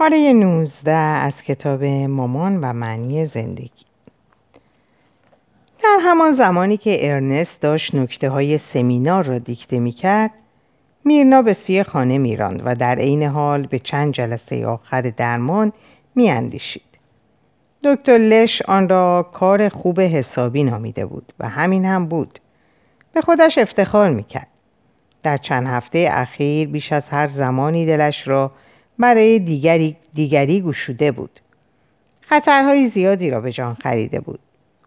پاره 19 از کتاب مامان و معنی زندگی در همان زمانی که ارنست داشت نکته های سمینار را دیکته می کرد میرنا به سوی خانه میراند و در عین حال به چند جلسه آخر درمان می اندیشید. دکتر لش آن را کار خوب حسابی نامیده بود و همین هم بود. به خودش افتخار می‌کرد. در چند هفته اخیر بیش از هر زمانی دلش را برای دیگری, دیگری گشوده بود. خطرهای زیادی را به جان خریده بود.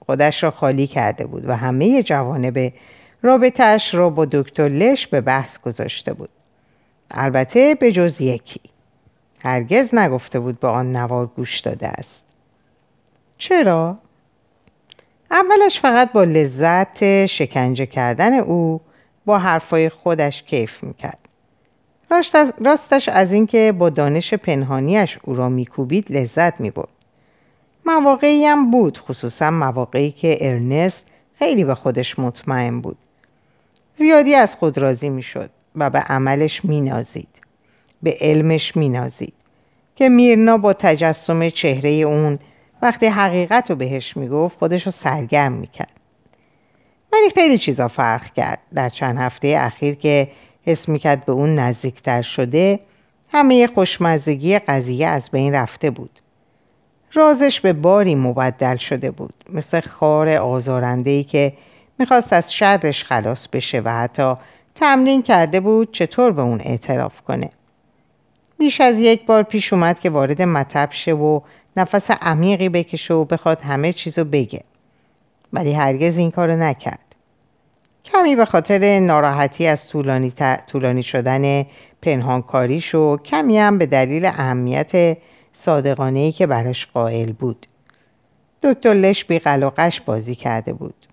خودش را خالی کرده بود و همه جوانب رابطهش را با دکتر لش به بحث گذاشته بود. البته به جز یکی. هرگز نگفته بود به آن نوار گوش داده است. چرا؟ اولش فقط با لذت شکنجه کردن او با حرفای خودش کیف می‌کرد. راستش از اینکه با دانش پنهانیش او را میکوبید لذت می‌برد. مواقعی هم بود خصوصا مواقعی که ارنست خیلی به خودش مطمئن بود. زیادی از خود راضی می‌شد و به عملش مینازید. به علمش مینازید. که میرنا با تجسم چهره اون وقتی حقیقت رو بهش می‌گفت خودش رو سرگرم می‌کرد. ولی خیلی چیزا فرق کرد در چند هفته اخیر که حس می‌کرد به اون نزدیکتر شده همه خوشمزگی قضیه از بین رفته بود. رازش به باری مبدل شده بود مثل خار آزارندهی که می‌خواست از شرش خلاص بشه و حتی تمرین کرده بود چطور به اون اعتراف کنه. بیش از یک بار پیش اومد که وارد مطب شه و نفس عمیقی بکشه و بخواد همه چیزو بگه. ولی هرگز این کارو نکرد. کمی به خاطر ناراحتی از طولانی, طولانی شدن پنهانکاریش و کمی هم به دلیل اهمیت صادقانه که برش قائل بود. دکتر لش بی بازی کرده بود.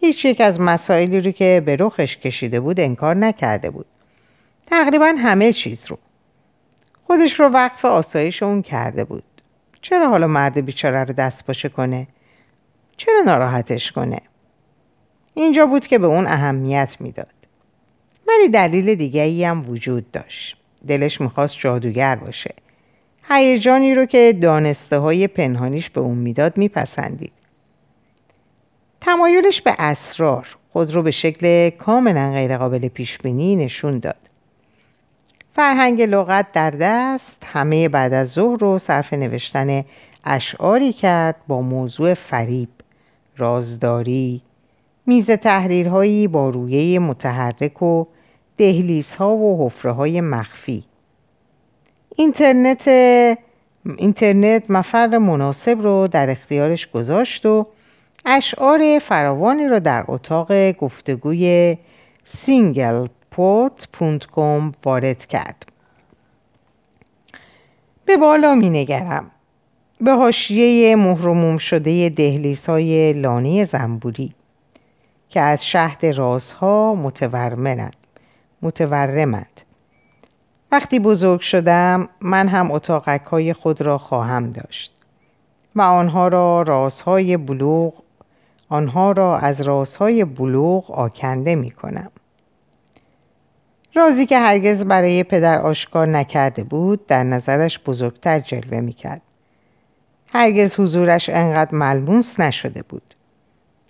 هیچ یک از مسائلی رو که به رخش کشیده بود انکار نکرده بود. تقریبا همه چیز رو. خودش رو وقف آسایش اون کرده بود. چرا حالا مرد بیچاره رو دست باشه کنه؟ چرا ناراحتش کنه؟ اینجا بود که به اون اهمیت می‌داد. ولی دلیل دیگه هم وجود داشت. دلش می‌خواست جادوگر باشه. هیجانی رو که دانسته های پنهانیش به اون می‌داد میپسندید. تمایلش به اسرار خود رو به شکل کاملا غیرقابل پیش بینی نشون داد. فرهنگ لغت در دست همه بعد از ظهر رو صرف نوشتن اشعاری کرد با موضوع فریب، رازداری، میز تحریرهایی با رویه متحرک و دهلیزها و حفره های مخفی. اینترنت اینترنت مفر مناسب رو در اختیارش گذاشت و اشعار فراوانی را در اتاق گفتگوی سینگل پوت وارد کرد. به بالا می نگرم به حاشیه مهرموم شده دهلیزهای لانه زنبوری. که از شهد رازها متورمند متورمند وقتی بزرگ شدم من هم اتاقک های خود را خواهم داشت و آنها را رازهای بلوغ آنها را از رازهای بلوغ آکنده می کنم. رازی که هرگز برای پدر آشکار نکرده بود در نظرش بزرگتر جلوه می کرد. هرگز حضورش انقدر ملموس نشده بود.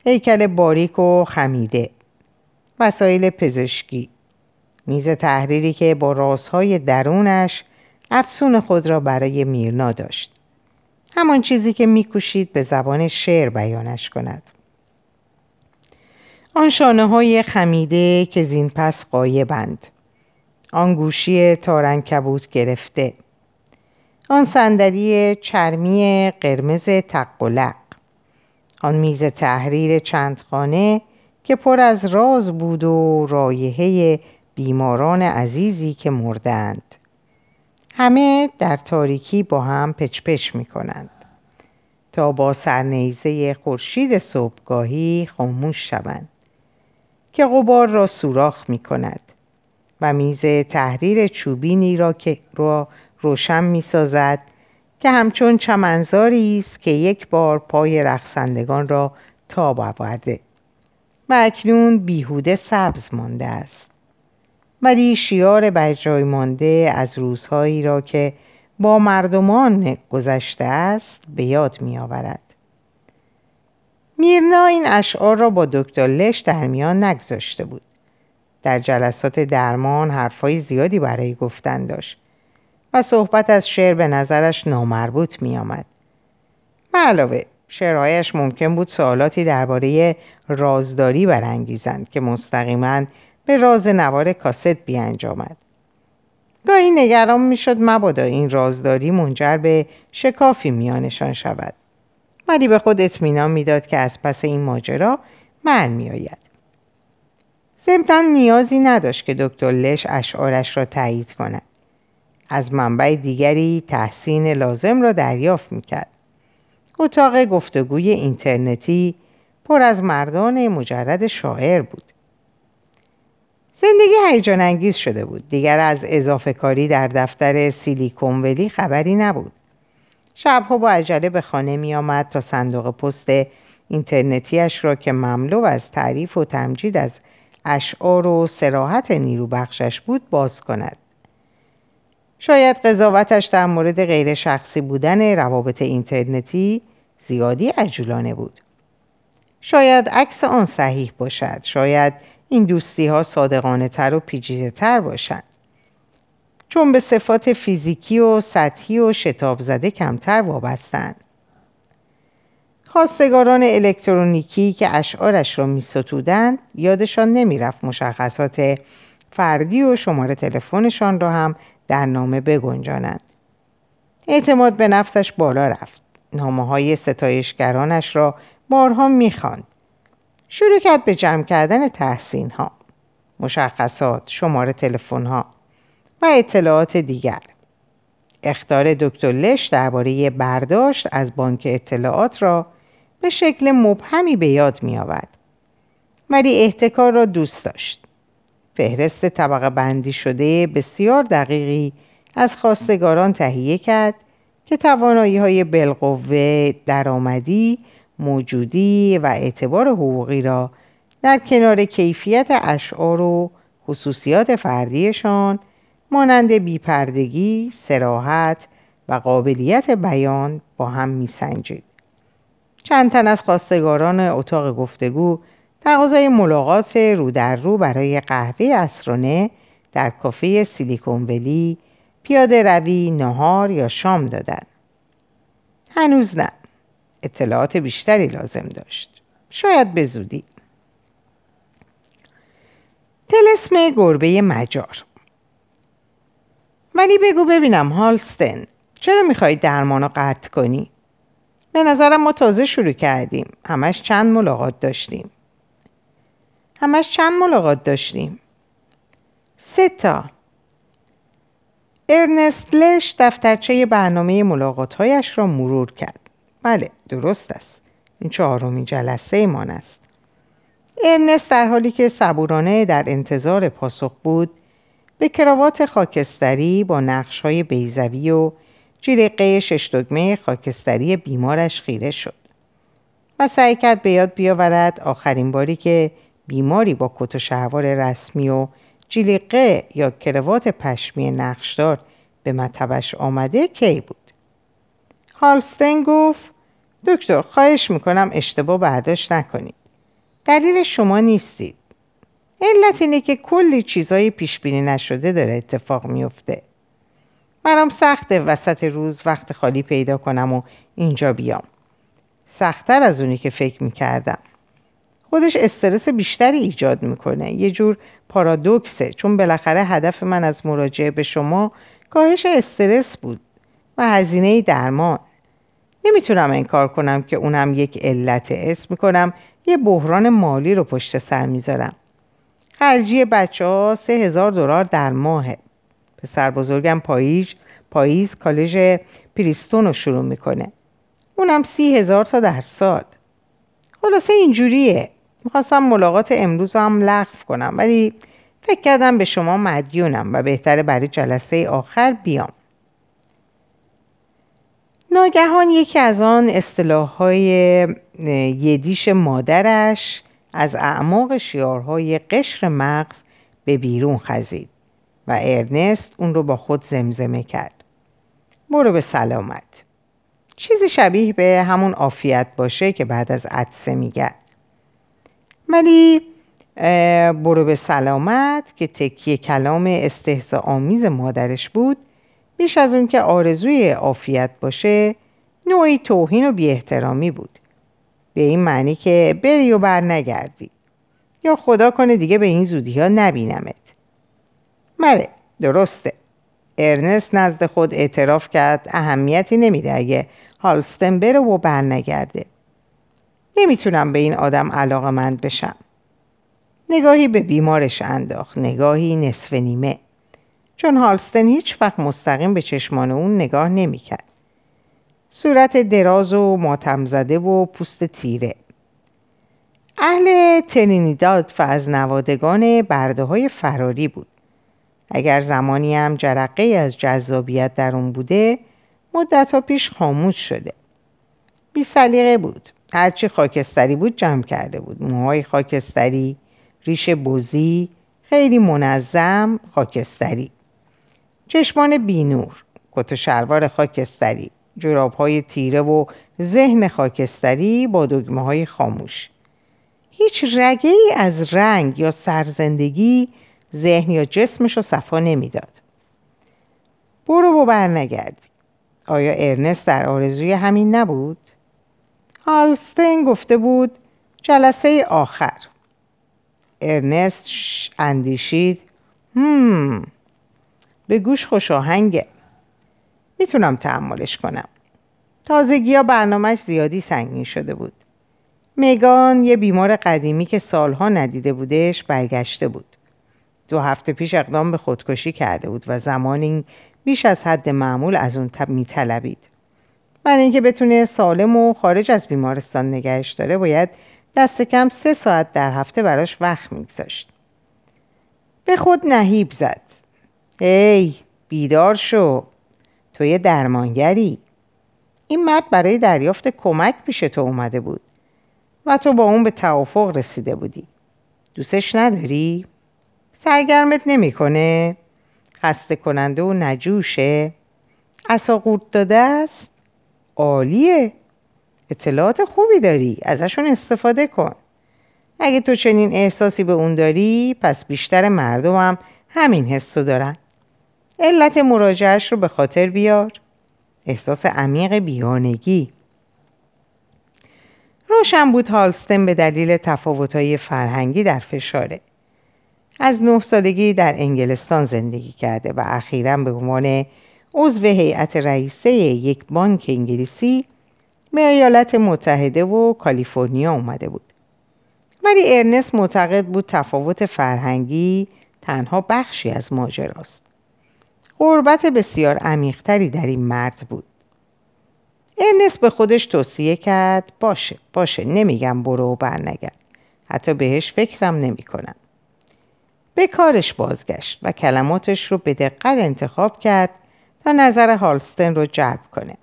هیکل باریک و خمیده. وسایل پزشکی. میز تحریری که با رازهای درونش افسون خود را برای میرنا داشت. همان چیزی که میکوشید به زبان شعر بیانش کند. آن شانه های خمیده که زین پس قایبند آن گوشی تارن کبوت گرفته. آن صندلی چرمی قرمز تقلق آن میز تحریر چند خانه که پر از راز بود و رایحه بیماران عزیزی که مردند. همه در تاریکی با هم پچ می کنند تا با سرنیزه خورشید صبحگاهی خاموش شوند که غبار را سوراخ می کند و میز تحریر چوبینی را که را روشن می سازد که همچون چمنزاری است که یک بار پای رقصندگان را تاب آورده و اکنون بیهوده سبز مانده است ولی شیار بر جای مانده از روزهایی را که با مردمان گذشته است به یاد می آورد. میرنا این اشعار را با دکتر لش در میان نگذاشته بود. در جلسات درمان حرفای زیادی برای گفتن داشت و صحبت از شعر به نظرش نامربوط می آمد. علاوه شعرهایش ممکن بود سوالاتی درباره رازداری برانگیزند که مستقیما به راز نوار کاست بیانجامد. گاهی نگران می‌شد مبادا این رازداری منجر به شکافی میانشان شود ولی به خود اطمینان می‌داد که از پس این ماجرا من میآید ضمنا نیازی نداشت که دکتر لش اشعارش را تایید کند از منبع دیگری تحسین لازم را دریافت می‌کرد. اتاق گفتگوی اینترنتی پر از مردان مجرد شاعر بود. زندگی هیجان انگیز شده بود. دیگر از اضافه کاری در دفتر سیلیکون ولی خبری نبود. شبها با عجله به خانه می آمد تا صندوق پست اینترنتیش را که مملو از تعریف و تمجید از اشعار و سراحت نیرو بخشش بود باز کند. شاید قضاوتش در مورد غیر شخصی بودن روابط اینترنتی زیادی عجولانه بود. شاید عکس آن صحیح باشد. شاید این دوستی ها صادقانه تر و پیچیده تر باشند. چون به صفات فیزیکی و سطحی و شتاب زده کمتر وابستند. خواستگاران الکترونیکی که اشعارش را می ستودند یادشان نمی‌رفت مشخصات فردی و شماره تلفنشان را هم در نامه بگنجانند اعتماد به نفسش بالا رفت نامه های ستایشگرانش را بارها می‌خواند شروع کرد به جمع کردن تحسین ها مشخصات شماره تلفن ها و اطلاعات دیگر اختار دکتر لش درباره برداشت از بانک اطلاعات را به شکل مبهمی به یاد می آورد. ولی احتکار را دوست داشت. فهرست طبقه بندی شده بسیار دقیقی از خواستگاران تهیه کرد که توانایی های بالقوه درآمدی موجودی و اعتبار حقوقی را در کنار کیفیت اشعار و خصوصیات فردیشان مانند بیپردگی، سراحت و قابلیت بیان با هم میسنجید. چند تن از خواستگاران اتاق گفتگو تقاضای ملاقات رو در رو برای قهوه اسرانه در کافه سیلیکون ولی پیاده روی نهار یا شام دادند. هنوز نه. اطلاعات بیشتری لازم داشت. شاید به زودی. تلسم گربه مجار ولی بگو ببینم هالستن چرا می‌خوای درمانو قطع کنی؟ به نظرم ما تازه شروع کردیم همش چند ملاقات داشتیم همش چند ملاقات داشتیم. سه تا. ارنست لش دفترچه برنامه ملاقاتهایش را مرور کرد. بله درست است. این چهارمین جلسه ایمان است. ارنست در حالی که صبورانه در انتظار پاسخ بود به کراوات خاکستری با نقش های بیزوی و جیرقه ششدگمه خاکستری بیمارش خیره شد و سعی کرد به یاد بیاورد آخرین باری که بیماری با کت و شهوار رسمی و جیلیقه یا کروات پشمی نقشدار به مطبش آمده کی بود؟ هالستن گفت دکتر خواهش می‌کنم اشتباه برداشت نکنید. دلیل شما نیستید. علت اینه که کلی چیزای پیش بینی نشده داره اتفاق میفته برام سخته وسط روز وقت خالی پیدا کنم و اینجا بیام. سختتر از اونی که فکر می‌کردم. خودش استرس بیشتری ایجاد می‌کنه. یه جور پارادوکسه. چون بالاخره هدف من از مراجعه به شما کاهش استرس بود و هزینه درمان. نمی‌تونم انکار کنم که اونم یک علت. اسم می‌کنم یه بحران مالی رو پشت سر می‌ذارم. خرجی بچه ها سه هزار دلار در ماهه. پسر بزرگم پاییز پاییز کالج پریستون رو شروع می‌کنه. اونم سی هزار تا در سال. خلاصه اینجوریه. می‌خواستم ملاقات امروز هم لغو کنم ولی فکر کردم به شما مدیونم و بهتره برای جلسه آخر بیام. ناگهان یکی از آن اصطلاح های یدیش مادرش از اعماق شیارهای قشر مغز به بیرون خزید و ارنست اون رو با خود زمزمه کرد. برو به سلامت. چیزی شبیه به همون عافیت باشه که بعد از عدسه میگن ولی برو به سلامت که تکیه کلام استهزا آمیز مادرش بود. بیش از اون که آرزوی عافیت باشه نوعی توهین و بی بود. به این معنی که بری و بر نگردی یا خدا کنه دیگه به این زودی ها نبینمت. مره درسته. ارنست نزد خود اعتراف کرد اهمیتی نمیده اگه هالستن بره و بر نگرده نمی‌تونم به این آدم علاقه مند بشم. نگاهی به بیمارش انداخت نگاهی نصف نیمه. چون هالستن هیچ وقت مستقیم به چشمان اون نگاه نمی‌کرد. صورت دراز و ماتم زده و پوست تیره. اهل ترینیداد و از نوادگان برده های فراری بود. اگر زمانی هم جرقه از جذابیت در اون بوده مدت ها پیش خاموش شده. بی سلیقه بود. هرچی خاکستری بود جمع کرده بود. موهای خاکستری ریش بزی خیلی منظم خاکستری. چشمان بینور کت شلوار خاکستری جراب های تیره و ذهن خاکستری با دگمه های خاموش. هیچ رگه ای از رنگ یا سرزندگی ذهن یا جسمش رو صفا نمی‌داد. برو و آیا ارنست در آرزوی همین نبود؟ هالستین گفته بود جلسه آخر. ارنست اندیشید هم به گوش خوش آهنگه. می‌تونم تحملش کنم. تازگی ها برنامهش زیادی سنگین شده بود. میگان یه بیمار قدیمی که سالها ندیده بودش برگشته بود. دو هفته پیش اقدام به خودکشی کرده بود و زمانی بیش از حد معمول از اون میطلبید. برای اینکه بتونه سالم و خارج از بیمارستان نگهش داره باید دست کم سه ساعت در هفته براش وقت میگذاشت به خود نهیب زد ای بیدار شو تو یه درمانگری این مرد برای دریافت کمک پیش تو اومده بود و تو با اون به توافق رسیده بودی دوستش نداری؟ سرگرمت نمی‌کنه؟ خسته کننده و نجوشه؟ اصا قورت داده است؟ عالیه. اطلاعات خوبی داری. ازشون استفاده کن. اگه تو چنین احساسی به اون داری پس بیشتر مردم هم همین حسو دارن. علت مراجعش رو به خاطر بیار. احساس عمیق بیانگی روشن بود هالستن به دلیل تفاوتهای فرهنگی در فشاره. از نه سالگی در انگلستان زندگی کرده و اخیرا به عنوان عضو هیئت رئیسه یک بانک انگلیسی به ایالات متحده و کالیفرنیا اومده بود. ولی ارنست معتقد بود تفاوت فرهنگی تنها بخشی از ماجراست. غربت بسیار عمیقتری در این مرد بود. ارنست به خودش توصیه کرد باشه باشه نمیگم برو و برنگرد. حتی بهش فکرم نمی‌کنم. به کارش بازگشت و کلماتش رو به دقت انتخاب کرد تا نظر هالستن رو جلب کنه.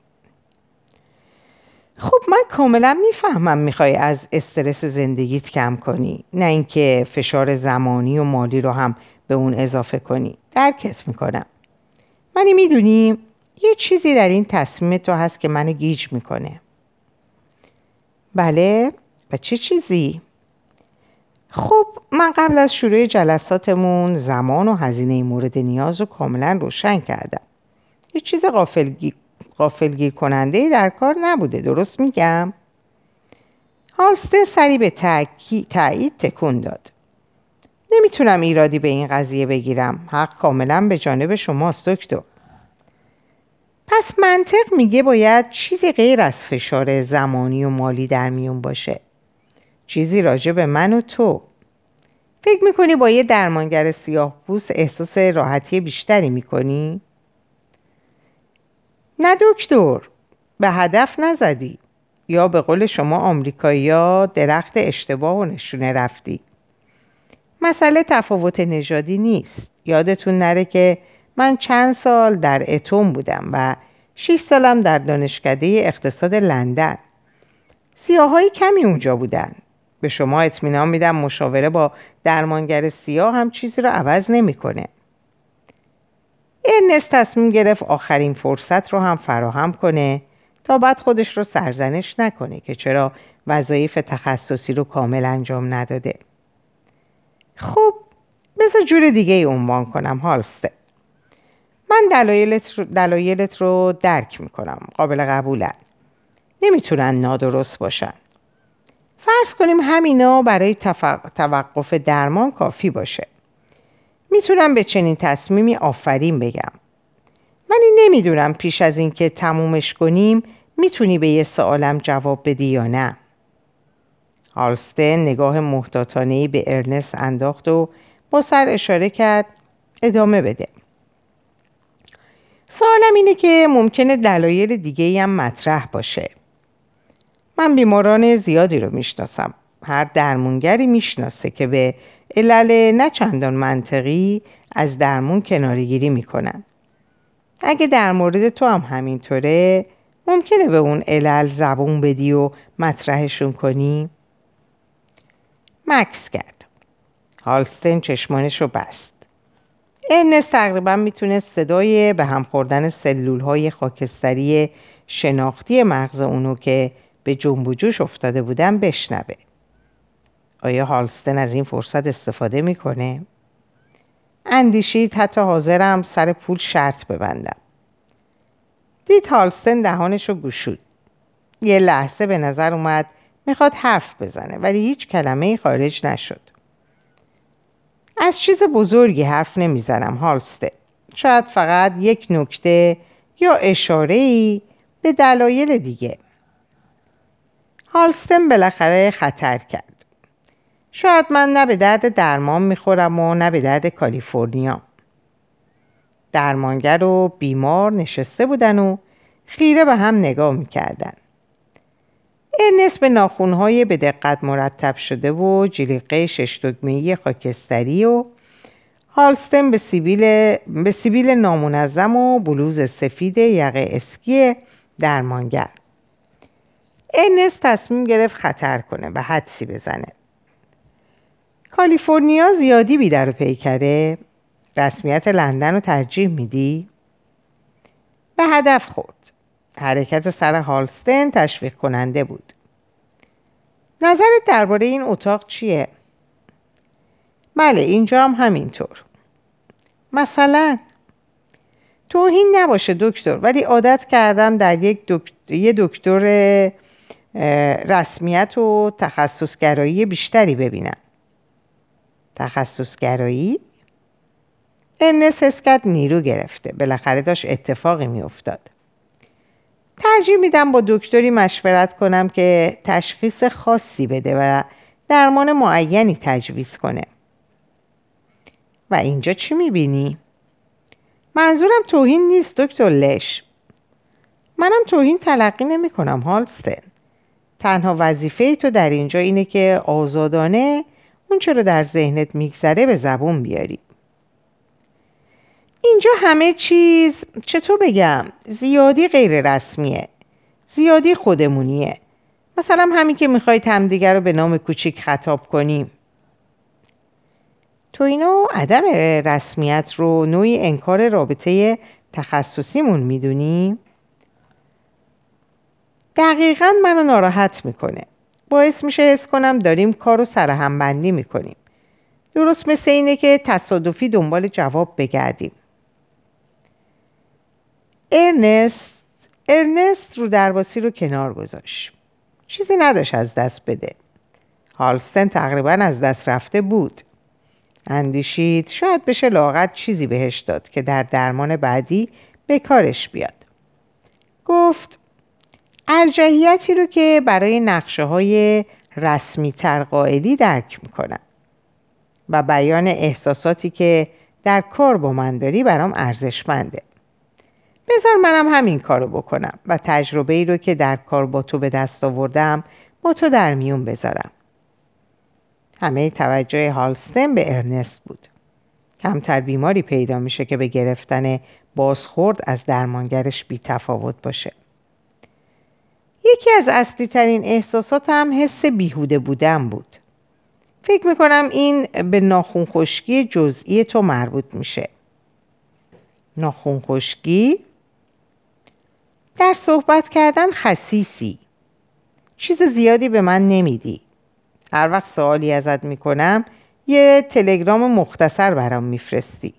خب من کاملا می‌فهمم می‌خوای از استرس زندگیت کم کنی نه اینکه فشار زمانی و مالی رو هم به اون اضافه کنی. درکت می‌کنم. ولی می‌دونی یه چیزی در این تصمیم تو هست که منو گیج می‌کنه. بله؟ و چه چیزی؟ خب من قبل از شروع جلساتمون زمان و هزینه مورد نیاز رو کاملا روشن کردم. یه چیز غافلگیر کننده در کار نبوده درست میگم؟ هالسته سری به تایید تکون داد. نمی‌تونم ایرادی به این قضیه بگیرم. حق کاملا به جانب شماست دکتر. پس منطق میگه باید چیزی غیر از فشار زمانی و مالی در میون باشه. چیزی راجع به من و تو. فکر می‌کنی با یه درمانگر سیاه احساس راحتی بیشتری می‌کنی؟ نه دکتر به هدف نزدی. یا به قول شما آمریکایی درخت اشتباه و نشونه رفتی. مسئله تفاوت نژادی نیست. یادتون نره که من چند سال در اتم بودم و 6 سالم در دانشکده اقتصاد لندن. سیاهایی کمی اونجا بودن. به شما اطمینان میدم مشاوره با درمانگر سیاه هم چیزی رو عوض نمی‌کنه. ارنست تصمیم گرفت آخرین فرصت رو هم فراهم کنه تا بعد خودش رو سرزنش نکنه که چرا وظایف تخصصی رو کامل انجام نداده. خب بذار جور دیگه ای عنوان کنم هالسته من دلایلت رو, دلایلت رو درک می‌کنم قابل قبولن نمی‌تونن نادرست باشن. فرض کنیم همینا برای توقف درمان کافی باشه. می‌تونم به چنین تصمیمی آفرین بگم. ولی نمی‌دونم پیش از اینکه تمومش کنیم می‌تونی به یه سوالم جواب بدی یا نه. هالستن نگاه محتاطانهی به ارنست انداخت و با سر اشاره کرد ادامه بده. سوالم اینه که ممکنه دلایل دیگه هم مطرح باشه. من بیماران زیادی رو می‌شناسم. هر درمونگری می‌شناسه که به علل نه چندان منطقی از درمون کنارگیری می‌کنن. اگه در مورد تو هم همینطوره ممکنه به اون علل زبون بدی و مطرحشون کنی؟ مکس کرد. هالستن چشمانش رو بست. ارنست تقریبا می‌تونه صدای به هم خوردن سلول های خاکستری شناختی مغز اونو که به جنب و جوش افتاده بودن بشنوه. آیا هالستن از این فرصت استفاده می‌کنه؟ اندیشید حتی حاضرم سر پول شرط ببندم. دید هالستن دهانش رو گشود. یه لحظه به نظر اومد می‌خواد حرف بزنه ولی هیچ کلمه خارج نشد. از چیز بزرگی حرف نمی‌زنم هالسته شاید فقط یک نکته یا اشاره ای به دلایل دیگه. هالستن بالاخره خطر کرد. شاید من نه به درد درمان می‌خورم و نه به درد کالیفرنیا. درمانگر و بیمار نشسته بودن و خیره به هم نگاه می‌کردن. ارنست به ناخونهای به دقت مرتب شده و جلیقه شش خاکستری و هالستن به سیبیل, به سیبیل نامنظم و بلوز سفید یقه اسکی درمانگر. ارنست تصمیم گرفت خطر کنه و حدسی بزنه. کالیفرنیا زیادی بیدر و پیکره. رسمیت لندن رو ترجیح میدی؟ به هدف خورد. حرکت سر هالستن تشویق کننده بود. نظرت درباره این اتاق چیه؟ بله اینجا هم همینطور. مثلا توهین نباشه دکتر ولی عادت کردم در یک دکتر, یه دکتر رسمیت و تخصصگرایی بیشتری ببینم. تخصصگرایی؟ ارنس حس نیرو گرفته بالاخره داشت اتفاقی میافتاد ترجیح میدم با دکتری مشورت کنم که تشخیص خاصی بده و درمان معینی تجویز کنه و اینجا چی می‌بینی؟ منظورم توهین نیست دکتر لش منم توهین تلقی نمی کنم هالستن تنها وظیفه تو در اینجا اینه که آزادانه اون چرا در ذهنت میگذره به زبون بیاری. اینجا همه چیز چطور بگم زیادی غیر رسمیه. زیادی خودمونیه. مثلا همین که می‌خواید همدیگر رو به نام کوچیک خطاب کنیم تو اینو عدم رسمیت رو نوعی انکار رابطه تخصصیمون می‌دونیم؟ دقیقا منو ناراحت می‌کنه. باعث میشه حس کنم داریم کار رو سرهمبندی می‌کنیم. درست مثل اینه که تصادفی دنبال جواب بگردیم. ارنست ارنست رو درباسی رو کنار گذاشت. چیزی نداشت از دست بده. هالستن تقریبا از دست رفته بود. اندیشید شاید بشه لاغت چیزی بهش داد که در درمان بعدی به کارش بیاد. گفت ارجحیتی رو که برای نقشه های رسمی تر قائلی درک می‌کنم و بیان احساساتی که در کار با من داری برام ارزشمنده. بذار منم همین کارو بکنم و تجربه ای رو که در کار با تو به دست آوردم با تو در میون بذارم. همه توجه هالستن به ارنست بود. کمتر بیماری پیدا میشه که به گرفتن بازخورد از درمانگرش بی تفاوت باشه. یکی از اصلی ترین احساساتم حس بیهوده بودن بود. فکر می‌کنم این به ناخون خشکی جزئی تو مربوط میشه. ناخون خشکی در صحبت کردن خصیصی. چیز زیادی به من نمیدی. هر وقت سوالی ازت می‌کنم یه تلگرام مختصر برام میفرستی.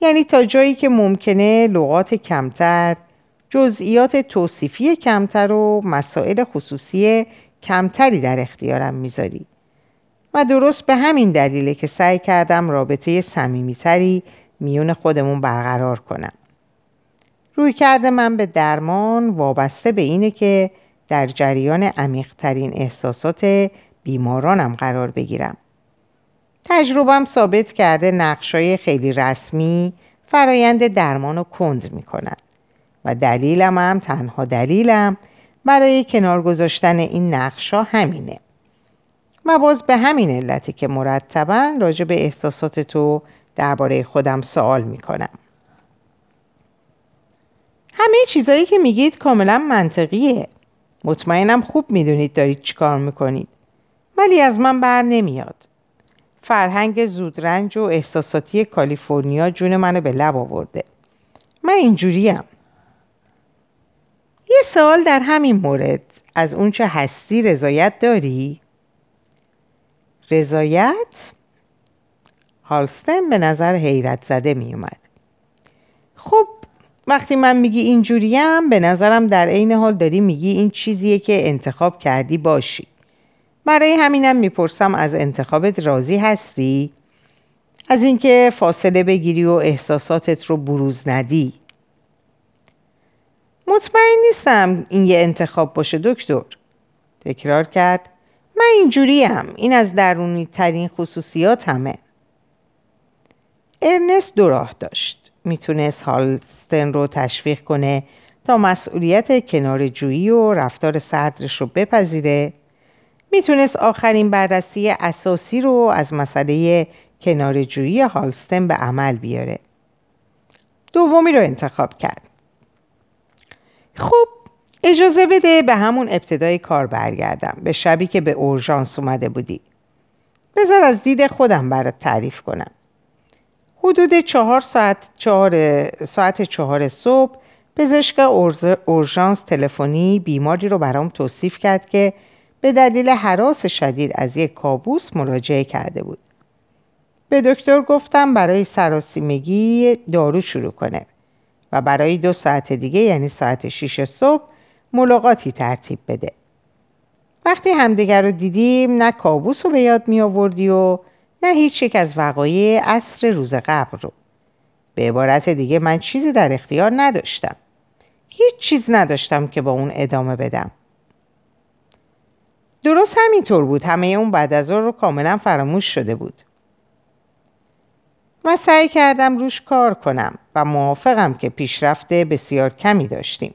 یعنی تا جایی که ممکنه لغات کمتر جزئیات توصیفی کمتر و مسائل خصوصی کمتری در اختیارم می‌ذاری. و درست به همین دلیله که سعی کردم رابطه صمیمیتری میون خودمون برقرار کنم. روی کرده من به درمان وابسته به اینه که در جریان عمیقترین احساسات بیمارانم قرار بگیرم. تجربم ثابت کرده نقشای خیلی رسمی فرایند درمان رو کند می‌کنن. و دلیلم هم تنها دلیلم برای کنار گذاشتن این نقشا همینه. و باز به همین علته که مرتبا راجع به احساسات تو درباره خودم سوال می‌کنم. همه چیزایی که میگید کاملا منطقیه. مطمئنم خوب می‌دونید دارید چیکار می‌کنید. ولی از من بر نمیاد. فرهنگ زودرنج و احساساتی کالیفرنیا جون منو به لب آورده. من اینجوریم. یه سوال در همین مورد از اونچه هستی رضایت داری؟ رضایت؟ هالستن به نظر حیرت زده می اومد. خب وقتی من میگی اینجوریم به نظرم در عین حال داری میگی این چیزیه که انتخاب کردی باشی. برای همینم می‌پرسم از انتخابت راضی هستی؟ از اینکه فاصله بگیری و احساساتت رو بروز ندی؟ مطمئن نیستم این یه انتخاب باشه دکتر. تکرار کرد. من اینجوریم. این از درونی ترین خصوصیات همه. ارنست دو راه داشت. می‌تونست هالستن رو تشویق کنه تا مسئولیت کنار جویی و رفتار سردش رو بپذیره. می‌تونست آخرین بررسی اساسی رو از مسئله کنار جویی هالستن به عمل بیاره. دومی رو انتخاب کرد. خب اجازه بده به همون ابتدای کار برگردم. به شبی که به اورژانس اومده بودی. بذار از دید خودم برات تعریف کنم. حدود چهار ساعت چهار ساعت چهار صبح پزشک اورژانس تلفنی بیماری رو برام توصیف کرد که به دلیل حراس شدید از یک کابوس مراجعه کرده بود. به دکتر گفتم برای سراسیمگی دارو شروع کنه. و برای دو ساعت دیگه یعنی ساعت 6 صبح ملاقاتی ترتیب بده. وقتی همدیگر رو دیدیم نه کابوس رو به یاد می آوردی و نه هیچ یک از وقایع عصر روز قبل رو. به عبارت دیگه من چیزی در اختیار نداشتم. هیچ چیز نداشتم که با اون ادامه بدم. درست همینطور بود. همه اون بعد از رو کاملا فراموش شده بود. و سعی کردم روش کار کنم و موافقم که پیشرفت بسیار کمی داشتیم.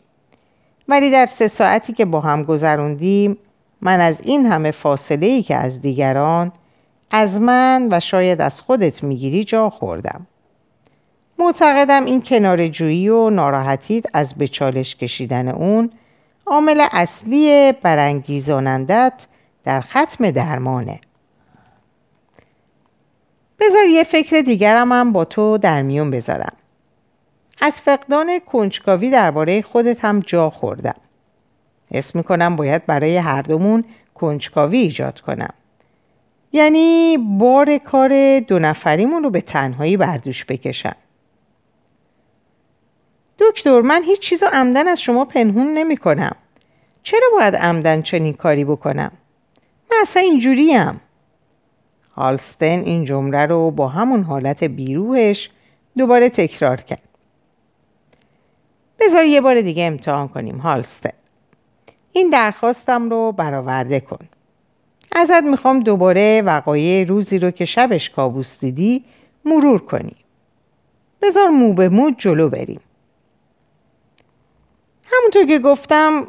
ولی در سه ساعتی که با هم گذروندیم من از این همه فاصله ای که از دیگران از من و شاید از خودت می‌گیری جا خوردم. معتقدم این کنار جویی و ناراحتیت از بچالش کشیدن اون عامل اصلی برانگیزانندت در ختم درمانه. بذار یه فکر دیگرم هم با تو در میون بذارم از فقدان کنجکاوی درباره خودت هم جا خوردم حس می‌کنم باید برای هر دومون کنجکاوی ایجاد کنم یعنی بار کار دو نفریمون رو به تنهایی بردوش بکشم دکتر من هیچ چیز رو عمدن از شما پنهون نمی کنم. چرا باید عمدن چنین کاری بکنم؟ من اصلا اینجوریم. هالستن این جمله رو با همون حالت بیروهش دوباره تکرار کرد. بذار یه بار دیگه امتحان کنیم هالستن. این درخواستم رو برآورده کن. ازت می‌خوام دوباره وقایع روزی رو که شبش کابوس دیدی مرور کنی. بذار مو به مو جلو بریم. همونطور که گفتم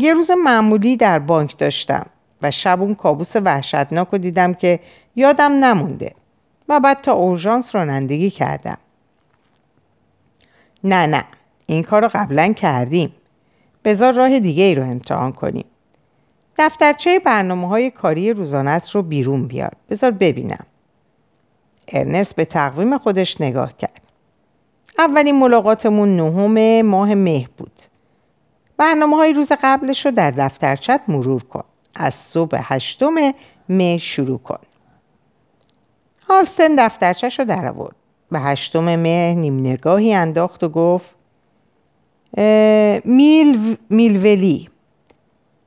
یه روز معمولی در بانک داشتم و شب اون کابوس وحشتناک رو دیدم که یادم نمونده و بعد تا اورژانس رانندگی کردم. نه نه این کار رو قبلا کردیم. بذار راه دیگه ای رو امتحان کنیم. دفترچه برنامه های کاری روزانت رو بیرون بیار. بذار ببینم. ارنست به تقویم خودش نگاه کرد. اولین ملاقاتمون نهم ماه مه بود. برنامه های روز قبلش رو در دفترچت مرور کن. از صبح هشتم مه شروع کن. هالستن دفترچش رو در آورد. به هشتم مه نیم نگاهی انداخت و گفت میل میلولی.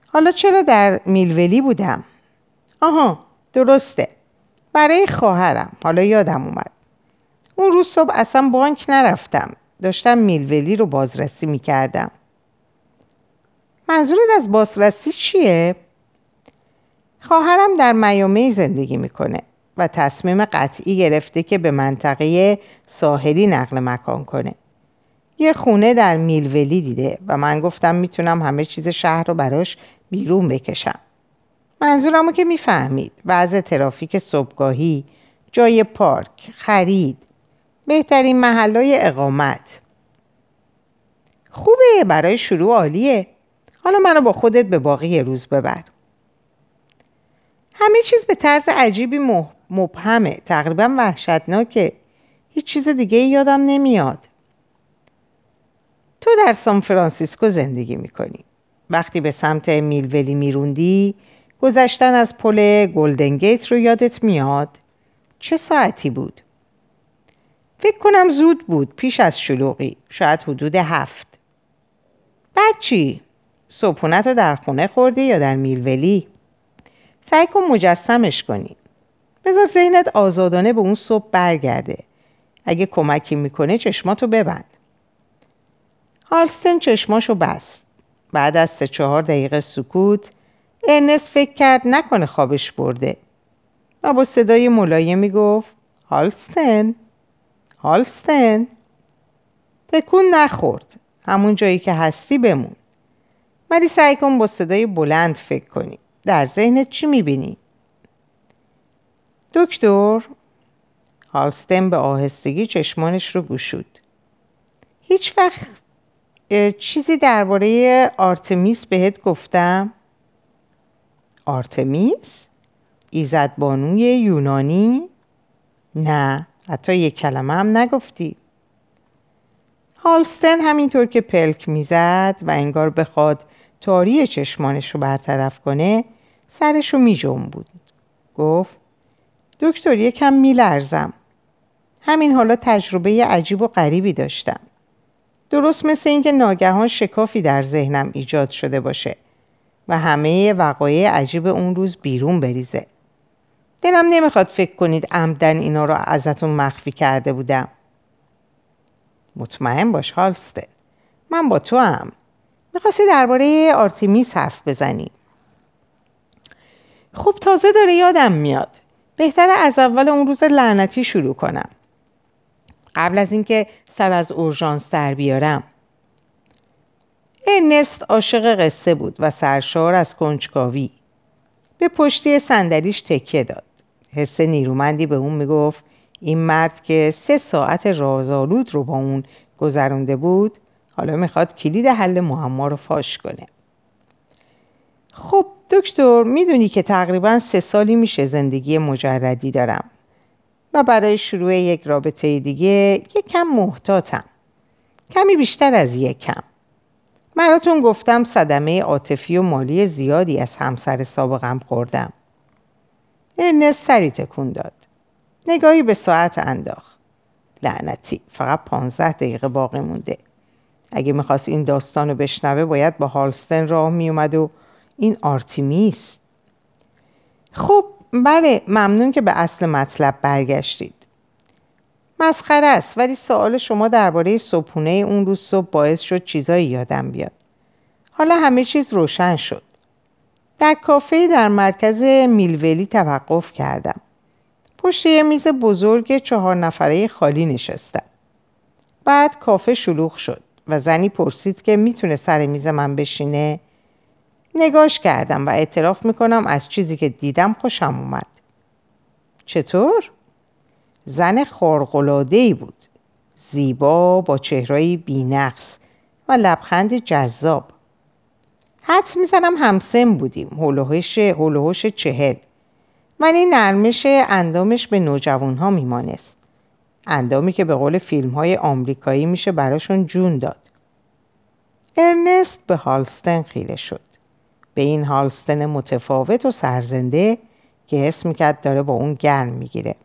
حالا چرا در میلولی بودم؟ آها درسته. برای خواهرم. حالا یادم اومد. اون روز صبح اصلا بانک نرفتم. داشتم میلولی رو بازرسی می‌کردم. منظورت از بازرسی چیه؟ خواهرم در میامی زندگی می‌کنه و تصمیم قطعی گرفته که به منطقه ساحلی نقل مکان کنه. یه خونه در میلولی دیده و من گفتم می‌تونم همه چیز شهر رو براش بیرون بکشم. منظورمو که می‌فهمید. وضع ترافیک صبحگاهی جای پارک خرید بهترین محلای اقامت. خوبه برای شروع عالیه. حالا منو با خودت به باقی روز ببر. همه چیز به طرز عجیبی مبهمه. تقریبا وحشتناکه. هیچ چیز دیگه یادم نمیاد. تو در سان فرانسیسکو زندگی می‌کنی. وقتی به سمت میل ولی می‌روندی گذشتن از پل گلدن گیت رو یادت میاد. چه ساعتی بود؟ فکر کنم زود بود پیش از شلوغی. شاید حدود هفت. بعد چی؟ صبحونت رو در خونه خوردی یا در میل ولی؟ سعی کن مجسمش کنی. بذار ذهنت آزادانه به اون صبح برگرده. اگه کمکی می‌کنه چشماتو ببند. هالستن چشماشو بست. بعد از سه چهار دقیقه سکوت ارنست فکر کرد نکنه خوابش برده. و با صدای ملایمی گفت هالستن هالستن. تکون نخورد. همون جایی که هستی بمون. ولی سعی کن با صدای بلند فکر کنی. در ذهنت چی می‌بینی؟ دکتر هالستن به آهستگی چشمانش رو گشود هیچ وقت چیزی درباره آرتمیس بهت گفتم؟ آرتمیس؟ ایزد بانوی یونانی؟ نه حتی یک کلمه هم نگفتی هالستن همینطور که پلک می‌زد و انگار بخواد تاری چشمانش رو برطرف کنه سرش رو می بود گفت دکتر یکم میلرزم. همین حالا تجربه عجیب و غریبی داشتم. درست مثل اینکه ناگهان شکافی در ذهنم ایجاد شده باشه و همه وقایع عجیب اون روز بیرون بریزه. دلم نمی‌خواد فکر کنید عمدن اینا رو ازتون مخفی کرده بودم. مطمئن باش هالسته من با تو هم می‌خواستی درباره آرتیمیس حرف بزنی. خب تازه داره یادم میاد. بهتره از اول اون روز لعنتی شروع کنم. قبل از اینکه سر از اورژانس در بیارم. ارنست عاشق قصه بود و سرشار از کنجکاوی. به پشتی صندلیش تکیه داد. حس نیرومندی به اون می‌گفت این مرد که سه ساعت رازآلود رو با اون گذرونده بود حالا می‌خواد کلید حل معما رو فاش کنه. خب دکتر می‌دونی که تقریبا سه سالی میشه زندگی مجردی دارم و برای شروع یک رابطه دیگه یک کم محتاطم. کمی بیشتر از یک کم. مراتون گفتم صدمه عاطفی و مالی زیادی از همسر سابقم خوردم. ارنست سری تکون داد. نگاهی به ساعت انداخت. لعنتی فقط پانزده دقیقه باقی مونده. اگه می‌خواست این داستان رو بشنوه باید با هالستن راه میومد و این آرتیمیست. خب بله ممنون که به اصل مطلب برگشتید. مسخره است ولی سوال شما درباره صبحونه اون روز صبح باعث شد چیزایی یادم بیاد. حالا همه چیز روشن شد. در کافه در مرکز میلولی توقف کردم. پشت یه میز بزرگ چهار نفره خالی نشستم. بعد کافه شلوغ شد و زنی پرسید که می‌تونه سر میز من بشینه؟ نگاش کردم و اعتراف می‌کنم از چیزی که دیدم خوشم اومد. چطور؟ زن خارقلادهی بود. زیبا با چهرهی بینقص و لبخند جذاب. حدس می‌زنم همسن بودیم. هلوهش, هلوهش چهل. ولی نرمش اندامش به نوجوان ها میمانست. اندامی که به قول فیلم های آمریکایی میشه براشون جون داد. ارنست به هالستن خیره شد. به این هالستن متفاوت و سرزنده که حس می‌کرد داره با اون گرم می‌گیره.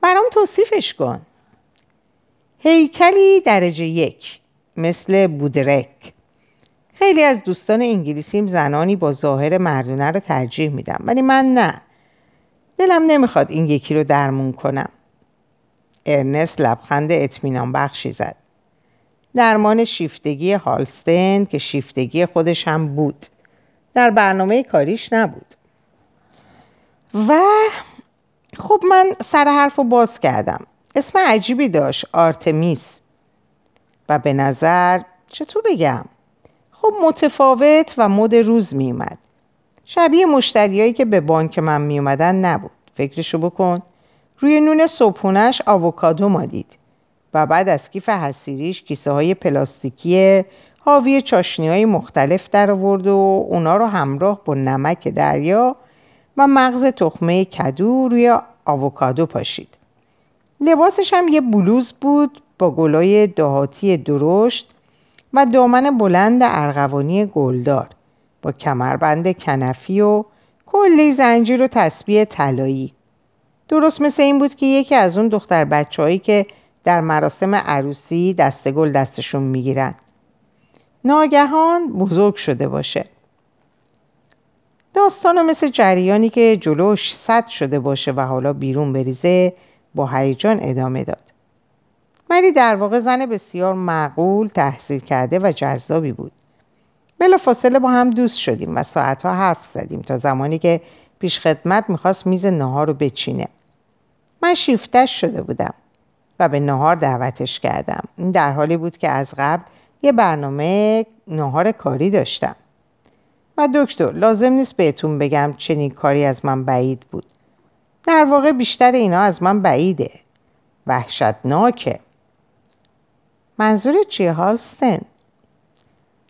برام توصیفش کن. هیکلی درجه یک مثل بودرک. خیلی از دوستان انگلیسیم زنانی با ظاهر مردونه رو ترجیح میدم ولی من نه. دلم نمی‌خواد این یکی رو درمون کنم. ارنست لبخند اطمینان بخشی زد. درمان شیفتگی هالستن که شیفتگی خودش هم بود. در برنامه کاریش نبود. و خب من سر حرف رو باز کردم. اسم عجیبی داشت آرتمیس. و به نظر چطور بگم؟ خب متفاوت و مد روز میومد شبیه مشتریایی که به بانک من میومدن نبود. فکرشو بکن. روی نون صبحونش آووکادو مادید و بعد از کیف حسیریش کیسه های پلاستیکی حاوی چاشنی های مختلف در آورد و اونا رو همراه با نمک دریا و مغز تخمه کدو روی آووکادو پاشید. لباسش هم یه بلوز بود با گلای دهاتی درشت و دامن بلند ارغوانی گلدار با کمربند کنفی و کلی زنجیر و تسبیح طلایی درست مثل این بود که یکی از اون دختر بچههایی که در مراسم عروسی دستگل دستشون می‌گیرن. ناگهان بزرگ شده باشه. داستانو مثل جریانی که جلوش صد شده باشه و حالا بیرون بریزه با هیجان ادامه داد. ولی در واقع زن بسیار معقول تحصیل کرده و جذابی بود. بلا فاصله با هم دوست شدیم و ساعتها حرف زدیم تا زمانی که پیش خدمت می‌خواست میز نهار رو بچینه. من شیفتش شده بودم. و به نهار دعوتش کردم. این در حالی بود که از قبل یه برنامه نهار کاری داشتم. و دکتر لازم نیست بهتون بگم چنین کاری از من بعید بود. در واقع بیشتر اینا از من بعیده. وحشتناکه. منظور چیه هالستن؟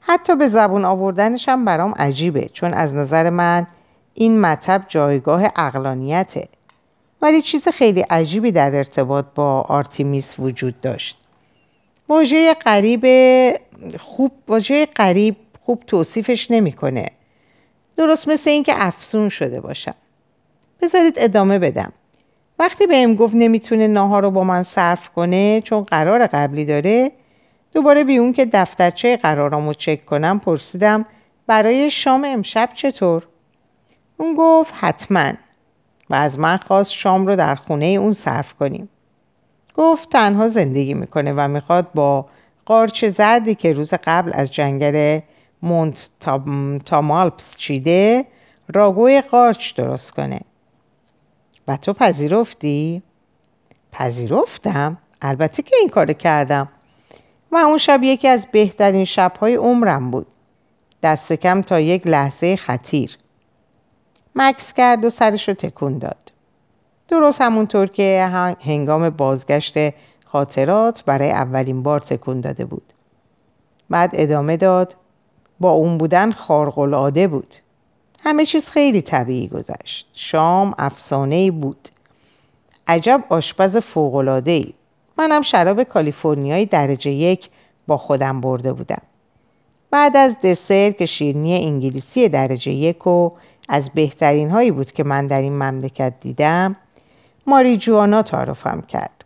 حتی به زبون آوردنش هم برام عجیبه چون از نظر من این مطب جایگاه اقلانیته ولی چیز خیلی عجیبی در ارتباط با آرتیمیس وجود داشت. واژه قریب خوب واژه قریب خوب توصیفش نمی‌کنه. درست مثل اینکه افسون شده باشم بذارید ادامه بدم. وقتی بهم گفت نمی‌تونه ناهار رو با من صرف کنه چون قرار قبلی داره دوباره بی اون که دفترچه قرارامو چک کنم پرسیدم برای شام امشب چطور؟ اون گفت حتما. و از من خواست شام رو در خونه اون صرف کنیم. گفت تنها زندگی می‌کنه و می‌خواد با قارچ زردی که روز قبل از جنگل مونت تامالپس چیده راگوی قارچ درست کنه. و تو پذیرفتی؟ پذیرفتم؟ البته که این کار کردم. و اون شب یکی از بهترین شبهای عمرم بود. دست کم تا یک لحظه خطیر. مکس کرد و سرش رو تکون داد. درست همونطور که هنگام بازگشت خاطرات برای اولین بار تکون داده بود. بعد ادامه داد با اون بودن خارق‌العاده بود. همه چیز خیلی طبیعی گذشت. شام افسانه بود. عجب آشپز فوق‌العاده‌ای. منم شراب کالیفرنیایی درجه یک با خودم برده بودم. بعد از دسر که شیرنی انگلیسی درجه یک و از بهترین هایی بود که من در این مملکت دیدم ماری جوانا تعارفم کرد.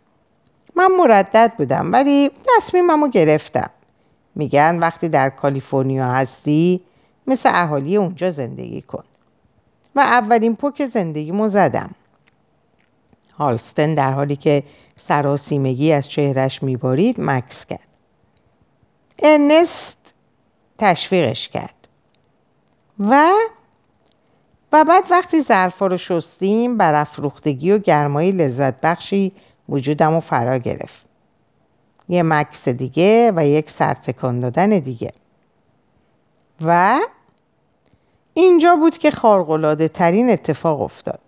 من مردد بودم ولی تصمیمم رو گرفتم. میگن وقتی در کالیفرنیا هستی مثل اهالی اونجا زندگی کن. و اولین پک زندگیمو زدم. هالستن در حالی که سراسیمگی از چهرش میبارید مکس کرد. ارنست تشویقش کرد. و و بعد وقتی ظرفا رو شستیم برافروختگی و گرمایی لذت بخشی وجودم رو فرا گرفت. یه مکس دیگه و یک سرتکان دادن دیگه. و اینجا بود که خارقلاده ترین اتفاق افتاد.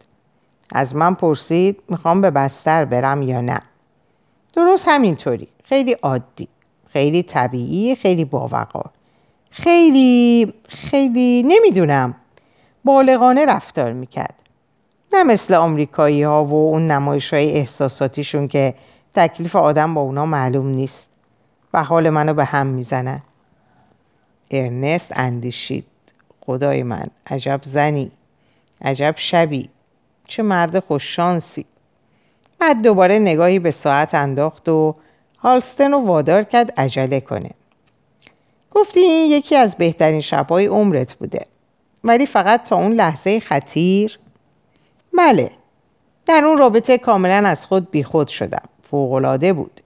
از من پرسید می‌خوام به بستر برم یا نه؟ درست همینطوری. خیلی عادی خیلی طبیعی خیلی باوقار. خیلی خیلی نمی‌دونم. بالغانه رفتار می‌کرد. نه مثل آمریکایی ها و اون نمایش های احساساتیشون که تکلیف آدم با اونا معلوم نیست. و حال منو به هم می‌زنن. ارنست اندیشید. خدای من عجب زنی. عجب شبی. چه مرد خوششانسی بعد دوباره نگاهی به ساعت انداخت و هالستن رو وادار کرد عجله کنه. گفتی این یکی از بهترین شبهای عمرت بوده. ولی فقط تا اون لحظه خطیر. بله در اون رابطه کاملا از خود بیخود شدم. فوقالعاده بود.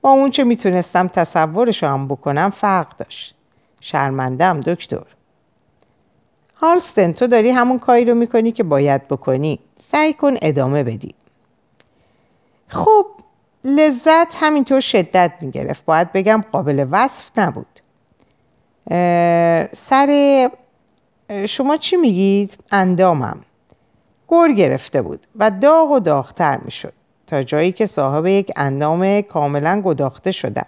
با اون چه می‌تونستم تصورش هم بکنم فرق داشت. شرمندم دکتر. هالستن تو داری همون کاری رو می‌کنی که باید بکنی. سعی کن ادامه بدی. خب لذت همینطور شدت می‌گرفت. باید بگم قابل وصف نبود. سر شما چی میگید؟ اندامم گر گرفته بود و داغ و داغتر می‌شد تا جایی که صاحب یک اندام کاملا گداخته شدم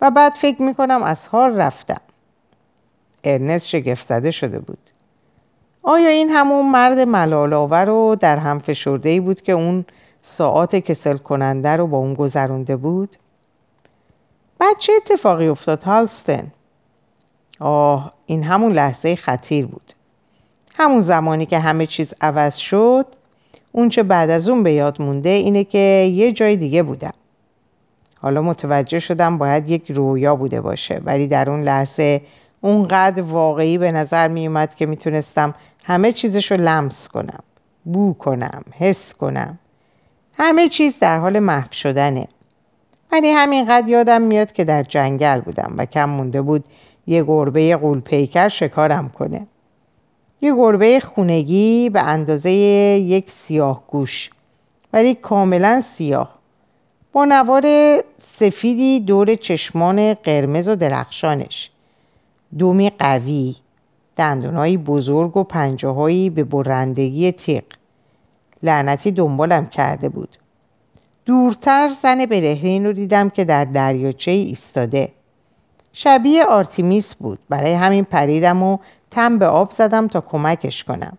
و بعد فکر می‌کنم از حال رفتم ارنست شگفت زده شده بود آیا این همون مرد ملالاور و در هم فشرده ای بود که اون ساعت کسل کننده رو با اون گذرونده بود؟ بعد چه اتفاقی افتاد هالستن؟ آه این همون لحظه خطیر بود. همون زمانی که همه چیز عوض شد اون چه بعد از اون به یاد مونده اینه که یه جای دیگه بودم. حالا متوجه شدم باید یک رویا بوده باشه ولی در اون لحظه اونقدر واقعی به نظر می اومد که می‌تونستم همه چیزش رو لمس کنم بو کنم حس کنم. همه چیز در حال محو شدنه. ولی همینقدر یادم میاد که در جنگل بودم و کم مونده بود یه گربه قولپیکر شکارم کنه. یه گربه خونگی به اندازه یک سیاه گوش ولی کاملا سیاه. با نوار سفیدی دور چشمان قرمز و درخشانش. دومی قوی دندونهایی بزرگ و پنجه به برندگی تیغ. لعنتی دنبالم کرده بود. دورتر زن برهنه‌ای رو دیدم که در دریاچه ایستاده. شبیه آرتیمیس بود. برای همین پریدم و تم به آب زدم تا کمکش کنم.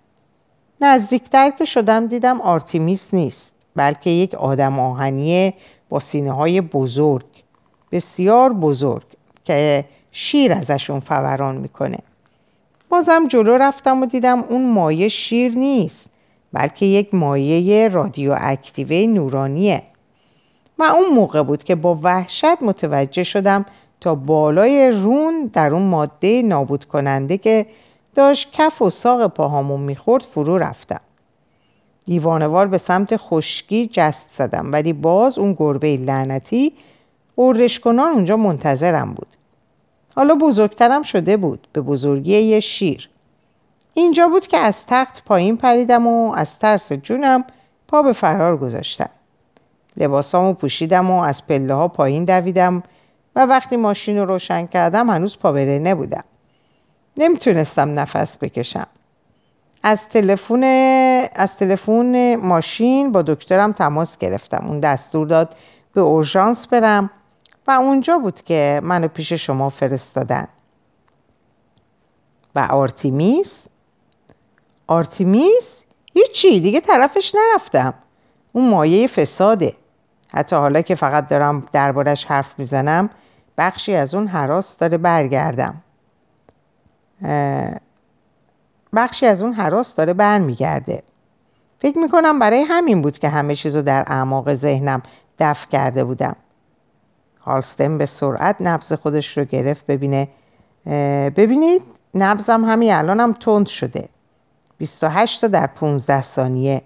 نزدیکتر که شدم دیدم آرتیمیس نیست بلکه یک آدم آهنی با سینه های بزرگ بسیار بزرگ که شیر ازشون فوران می‌کنه. بازم جلو رفتم و دیدم اون مایه شیر نیست بلکه یک مایه رادیواکتیو نورانیه. و اون موقع بود که با وحشت متوجه شدم تا بالای رون در اون ماده نابود کننده که داشت کف و ساق پاهامون می‌خورد فرو رفتم. دیوانوار به سمت خشکی جست زدم ولی باز اون گربه لعنتی قررشکنان اونجا منتظرم بود. حالا بزرگترم شده بود به بزرگی یه شیر. اینجا بود که از تخت پایین پریدم و از ترس جونم پا به فرار گذاشتم. لباسامو پوشیدم و از پله ها پایین دویدم. و وقتی ماشین رو روشن کردم هنوز پا نبودم. نمی‌تونستم نفس بکشم. از تلفن از تلفن ماشین با دکترم تماس گرفتم. اون دستور داد به اورژانس برم و اونجا بود که منو پیش شما فرستادن. و آرتیمیس؟ آرتیمیس؟ هیچی دیگه طرفش نرفتم. اون مایه فساده. حتی حالا که فقط دارم دربارش حرف می‌زنم بخشی از اون حراس داره برگردم. بخشی از اون حراس داره برمیگرده. فکر می‌کنم برای همین بود که همه چیزو در اعماق ذهنم دفع کرده بودم. هالستن به سرعت نبز خودش رو گرفت ببینه. ببینید نبزم همین الانم تند شده. 28 تا در 15 ثانیه.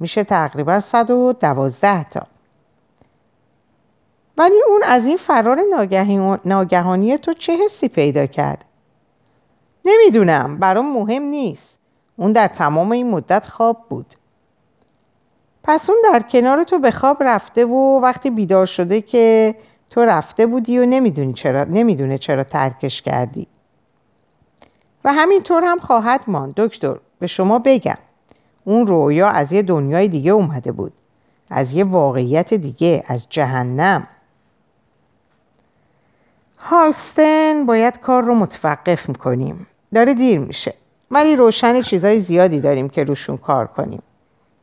میشه تقریبا 112 تا. ولی اون از این فرار ناگهانی تو چه حسی پیدا کرد؟ نمی‌دونم برام مهم نیست. اون در تمام این مدت خواب بود. پس اون در کنار تو به خواب رفته و وقتی بیدار شده که تو رفته بودی و نمی‌دونی چرا نمی‌دونه چرا ترکش کردی. و همینطور هم خواهد ماند. دکتر به شما بگم. اون رویا از یه دنیای دیگه اومده بود. از یه واقعیت دیگه از جهنم. هالستن باید کار رو متوقف می‌کنیم. داره دیر میشه. ولی روشن چیزای زیادی داریم که روشون کار کنیم.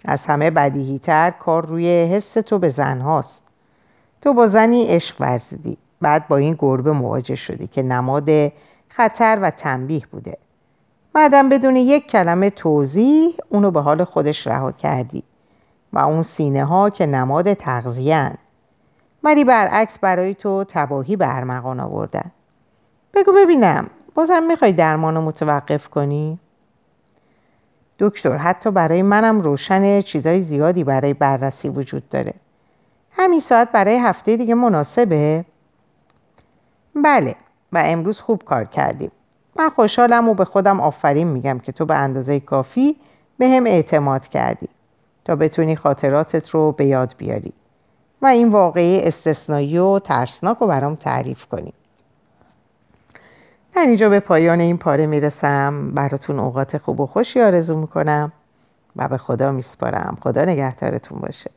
از همه بدیهیتر کار روی حس تو به زن هاست. تو با زنی عشق ورزیدی. بعد با این گربه مواجه شدی که نماد خطر و تنبیه بوده. بعدم بدون یک کلمه توضیح اونو به حال خودش رها کردی. و اون سینه ها که نماد تغذیه ولی برعکس برای تو تباهی به ارمغان آوردن. بگو ببینم بازم می‌خوای درمان رو متوقف کنی؟ دکتر حتی برای منم روشن چیزای زیادی برای بررسی وجود داره. همین ساعت برای هفته دیگه مناسبه؟ بله و امروز خوب کار کردیم. من خوشحالم و به خودم آفرین میگم که تو به اندازه کافی به هم اعتماد کردی. تا بتونی خاطراتت رو به یاد بیاری. و این واقعی استثنایی و ترسناک رو برام تعریف کنی در اینجا به پایان این پاره می‌رسم. براتون اوقات خوب و خوشی آرزو می‌کنم و به خدا میسپارم. خدا نگهدارتون باشه.